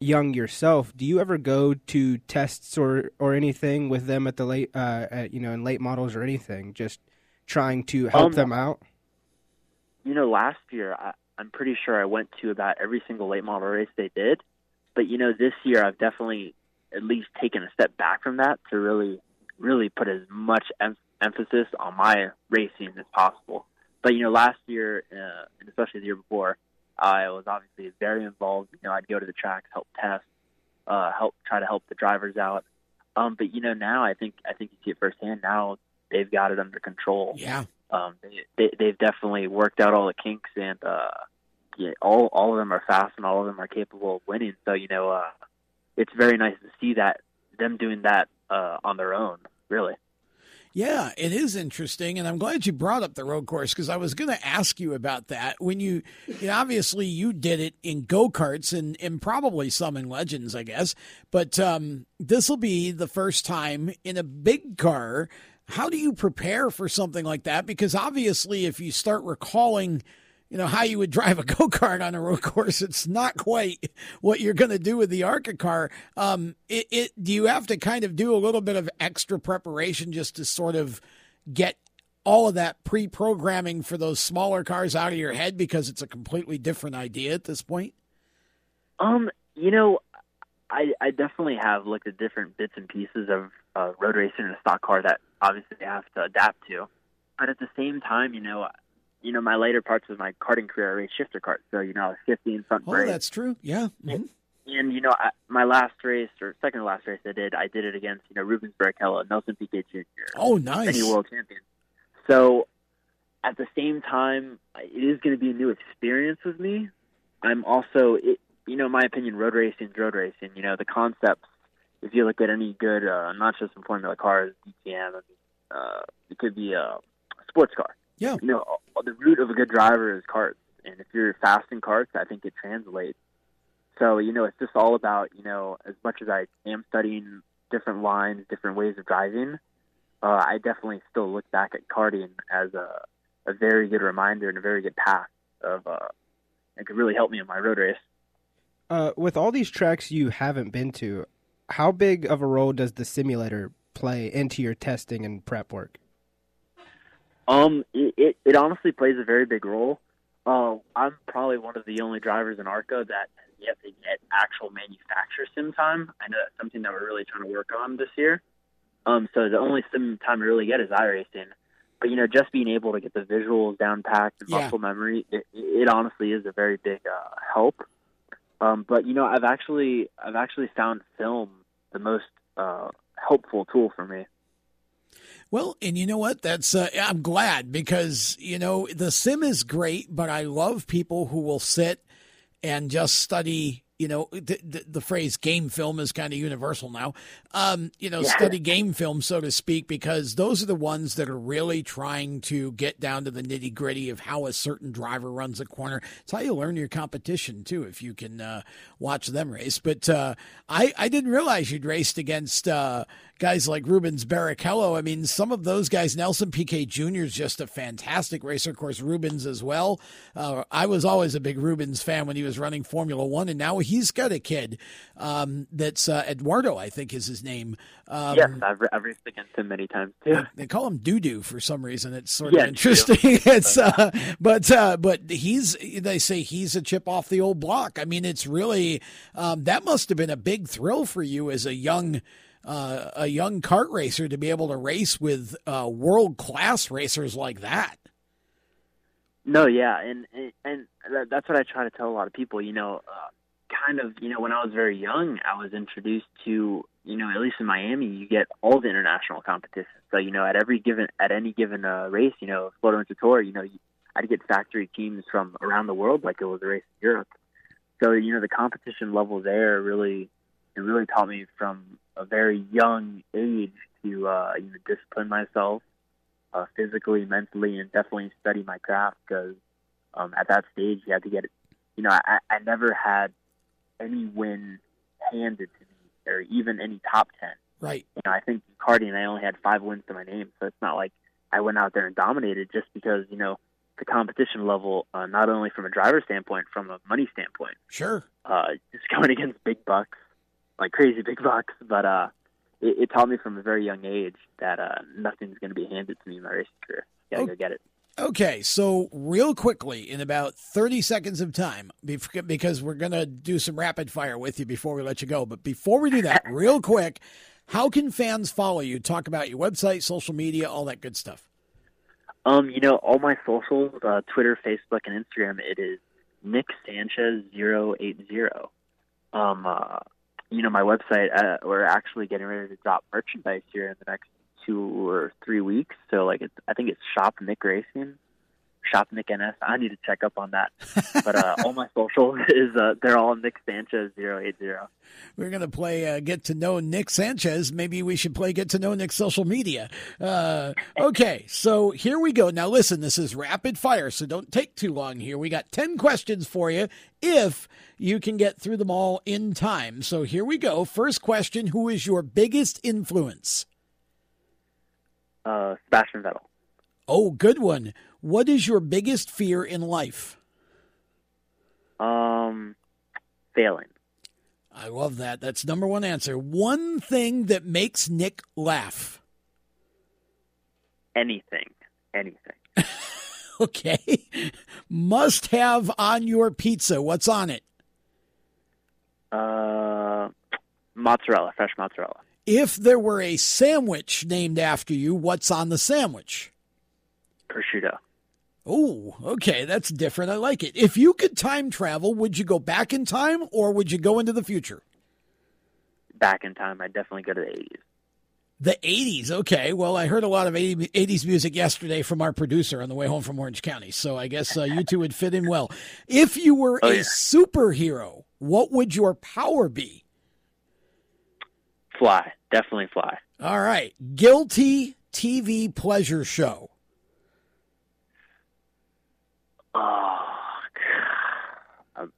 young yourself. Do you ever go to tests or or anything with them at the late, uh, at, you know, in late models or anything, just trying to help Um, them out? you know, last year I, I'm pretty sure I went to about every single late model race they did. But you know, this year I've definitely at least taken a step back from that to really, really put as much em- emphasis on my racing as possible. But you know, last year, uh, and especially the year before, I was obviously very involved. You know, I'd go to the tracks, help test, uh, help try to help the drivers out. Um, but you know, now I think I think you see it firsthand. Now they've got it under control Yeah. um, they, they they've definitely worked out all the kinks and uh, yeah, all all of them are fast and all of them are capable of winning. So you know, uh, it's very nice to see that them doing that uh, on their own. Really, Yeah, it is interesting, and I'm glad you brought up the road course because I was going to ask you about that. When you, you know, obviously you did it in go karts and, and probably some in legends, I guess, but um, this will be the first time in a big car. How do you prepare for something like that? Because obviously, if you start recalling, you know, how you would drive a [laughs] go kart on a road course, it's not quite what you're going to do with the ARCA car. Um, it, it do you have to kind of do a little bit of extra preparation just to sort of get all of that pre-programming for those smaller cars out of your head because it's a completely different idea at this point? um, you know, I I definitely have looked at different bits and pieces of uh, road racing and a stock car that obviously I have to adapt to, but at the same time, you know. You know, my later parts of my karting career, I raced shifter karts. So, you know, I was 50 in front Oh, brake. that's true. Yeah. Mhm. and you know, I, my last race or second to last race I did, I did it against you know Rubens Barrichello, Nelson Piquet Jr. Oh, nice. any world champion. So at the same time, it is going to be a new experience with me. I'm also, it, you know, in my opinion, road racing is road racing. You know, the concepts. If you look at any good, uh, not just in Formula cars, DTM, I mean, uh, it could be a sports car. Yeah. You know, the root of a good driver is carts, and if you're fast in carts, I think it translates. So you know, it's just all about you know, as much as I am studying different lines, different ways of driving, uh, I definitely still look back at karting as a a very good reminder and a very good path of uh, it could really help me in my road race. Uh, with all these tracks you haven't been to, how big of a role does the simulator play into your testing and prep work? Um, it, it, it honestly plays a very big role. Uh, I'm probably one of the only drivers in ARCA that has yet to get actual manufacturer sim time. I know that's something that we're really trying to work on this year. Um, so the only sim time I really get is iRacing. But you know, just being able to get the visuals down packed and Yeah. muscle memory, it, it honestly is a very big uh, help. Um, but you know, I've actually I've actually found film the most uh, helpful tool for me. Well, and you know what? That's uh, I'm glad because you know the sim is great, but I love people who will sit and just study. You know, the, the, the phrase "game film" is kind of universal now. Um, you know, Yeah. study game film, so to speak, because those are the ones that are really trying to get down to the nitty gritty of how a certain driver runs a corner. It's how you learn your competition too, if you can uh, watch them race. But uh, I I didn't realize you'd raced against. Uh, guys like Rubens Barrichello. I mean, some of those guys, Nelson Piquet Jr. is just a fantastic racer. Of course, Rubens as well. Uh, I was always a big Rubens fan when he was running Formula One, and now he's got a kid um, that's uh, Eduardo, I think is his name. Um, yes, I've, I've raced against him many times too. They call him Dudu for some reason. It's sort Yeah, of interesting. [laughs] it's uh, but uh, but he's they say he's a chip off the old block. I mean, it's really um, that must have been a big thrill for you as a young. Uh, a young kart racer to be able to race with uh, world class racers like that. No, yeah, and and, and that's what I try to tell a lot of people. You know, uh, kind of, you know, when I was very young, I was introduced to, you know, at least in Miami, you get all the international competitions. So, you know, at every given at any given uh, race, you know, Florida Winter Tour, you know, I'd get factory teams from around the world, like it was a race in Europe. So, you know, the competition level there really, it really taught me from a very young age to, uh, you know, discipline myself uh, physically, mentally, and definitely study my craft because um, at that stage you had to get. You know, I, I never had any win handed to me or even any top ten. Right. You know, I think in karting I only had five wins to my name, so it's not like I went out there and dominated just because you know the competition level, uh, not only from a driver standpoint, from a money standpoint. Sure. Uh, just [laughs] going against big bucks, like crazy big bucks, but uh, it, it taught me from a very young age that uh, nothing's going to be handed to me in my racing career. Gotta go get it. Okay, so real quickly, in about 30 seconds of time, because we're going to do some rapid fire with you before we let you go. But before we do that, [laughs] real quick, how can fans follow you? Talk about your website, social media, all that good stuff. Um, you know, all my socials, uh, Twitter, Facebook, and Instagram, it is Nick Sanchez 080. Um, uh, you know, my website, uh, we're actually getting ready to drop merchandise here in the next two or three weeks. So, like, it's, I think it's Shop Nick Racing, Shop Nick NS. I need to check up on that. [laughs] but uh, all my socials [laughs] is uh, they're all Nick Sanchez 080. We're going to play uh, Get to Know Nick Sanchez. Maybe we should play Get to Know Nick's social media. Uh, okay, so here we go. Now, listen, this is rapid fire, so don't take too long here. We got 10 questions for you if you can get through them all in time. So here we go. First question Who is your biggest influence? Uh, Sebastian Vettel. Oh, good one. What is your biggest fear in life? Um, failing. I love that. That's number one answer. One thing that makes Nick laugh. Anything. Anything. [laughs] Okay. Must have on your pizza. What's on it? Uh, mozzarella, fresh mozzarella. If there were a sandwich named after you, what's on the sandwich? Prosciutto. Oh, okay. That's different. I like it. If you could time travel, would you go back in time or would you go into the future? Back in time, I'd definitely go to the 80s. The 80s. Okay. Well, I heard a lot of 80, 80s music yesterday from our producer on the way home from Orange County. So I guess uh, you two would fit in well. If you were Oh, a yeah. superhero, what would your power be? Fly. Definitely fly. All right. Guilty TV pleasure show. Oh, God.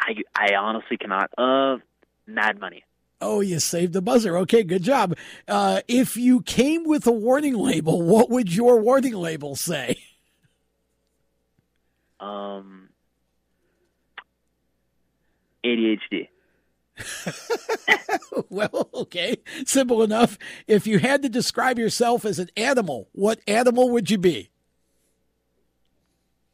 I, I honestly cannot. Uh, Mad Money. Oh, you saved the buzzer. Okay, good job. Uh, if you came with a warning label, what would your warning label say? Um, ADHD. [laughs] well, okay. Simple enough. If you had to describe yourself as an animal, what animal would you be?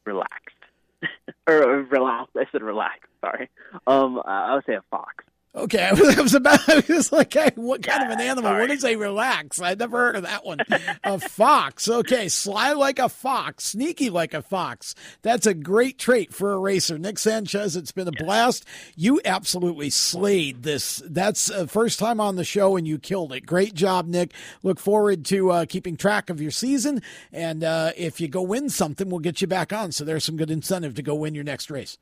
Relaxed. [laughs] or uh, relaxed. I said relaxed. Sorry. Um, I would say a fox. Okay, [laughs] I was, I was about. I was like, hey, what kind of an animal? What is a relax? I've never heard of that one. a fox. Okay, sly like a fox, sneaky like a fox. That's a great trait for a racer. Nick Sanchez, it's been a blast. You absolutely slayed this. That's uh, first time on the show, and you killed it. Great job, Nick. Look forward to uh, keeping track of your season, and uh, if you go win something, we'll get you back on. So there's some good incentive to go win your next race.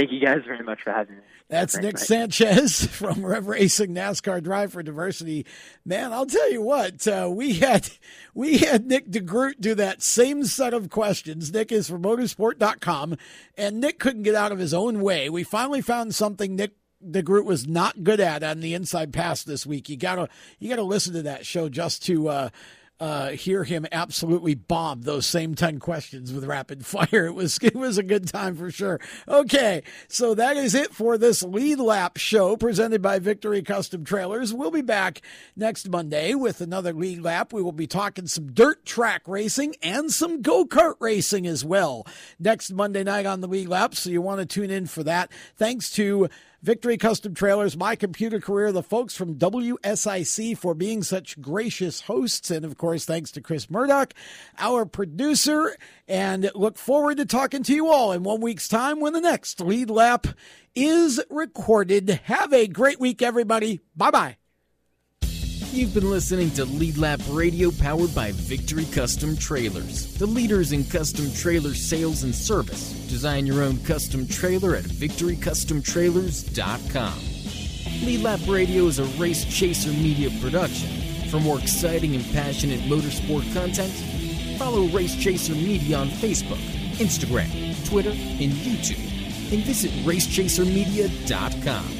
Thank you guys very much for having me. That's Nick night. Sanchez [laughs] from Rev Racing NASCAR Drive for Diversity. Man, I'll tell you what, uh, we had we had Nick DeGroot do that same set of questions. Nick is from motorsport.com, and Nick couldn't get out of his own way. We finally found something Nick DeGroot was not good at on the inside pass this week. You gotta you gotta listen to that show just to uh, uh, hear him absolutely bomb those same 10 questions with rapid [laughs] fire. It was, it was a good time for sure. Okay. So that is it for this lead lap show presented by Victory Custom Trailers. We'll be back next Monday with another lead lap. We will be talking some dirt track racing and some go kart racing as well next Monday night on the lead lap. So you want to tune in for that. Thanks to Victory Custom Trailers, My Computer Career, the folks from WSIC for being such gracious hosts. And of course, thanks to Chris Murdoch, our producer. And look forward to talking to you all in one week's time when the next lead lap is recorded. Have a great week, everybody. Bye bye. You've been listening to Lead Lap Radio powered by Victory Custom Trailers, the leaders in custom trailer sales and service. Design your own custom trailer at victorycustomtrailers.com. Lead Lap Radio is a race chaser media production. For more exciting and passionate motorsport content, follow Race Chaser Media on Facebook, Instagram, Twitter, and YouTube, and visit racechasermedia.com.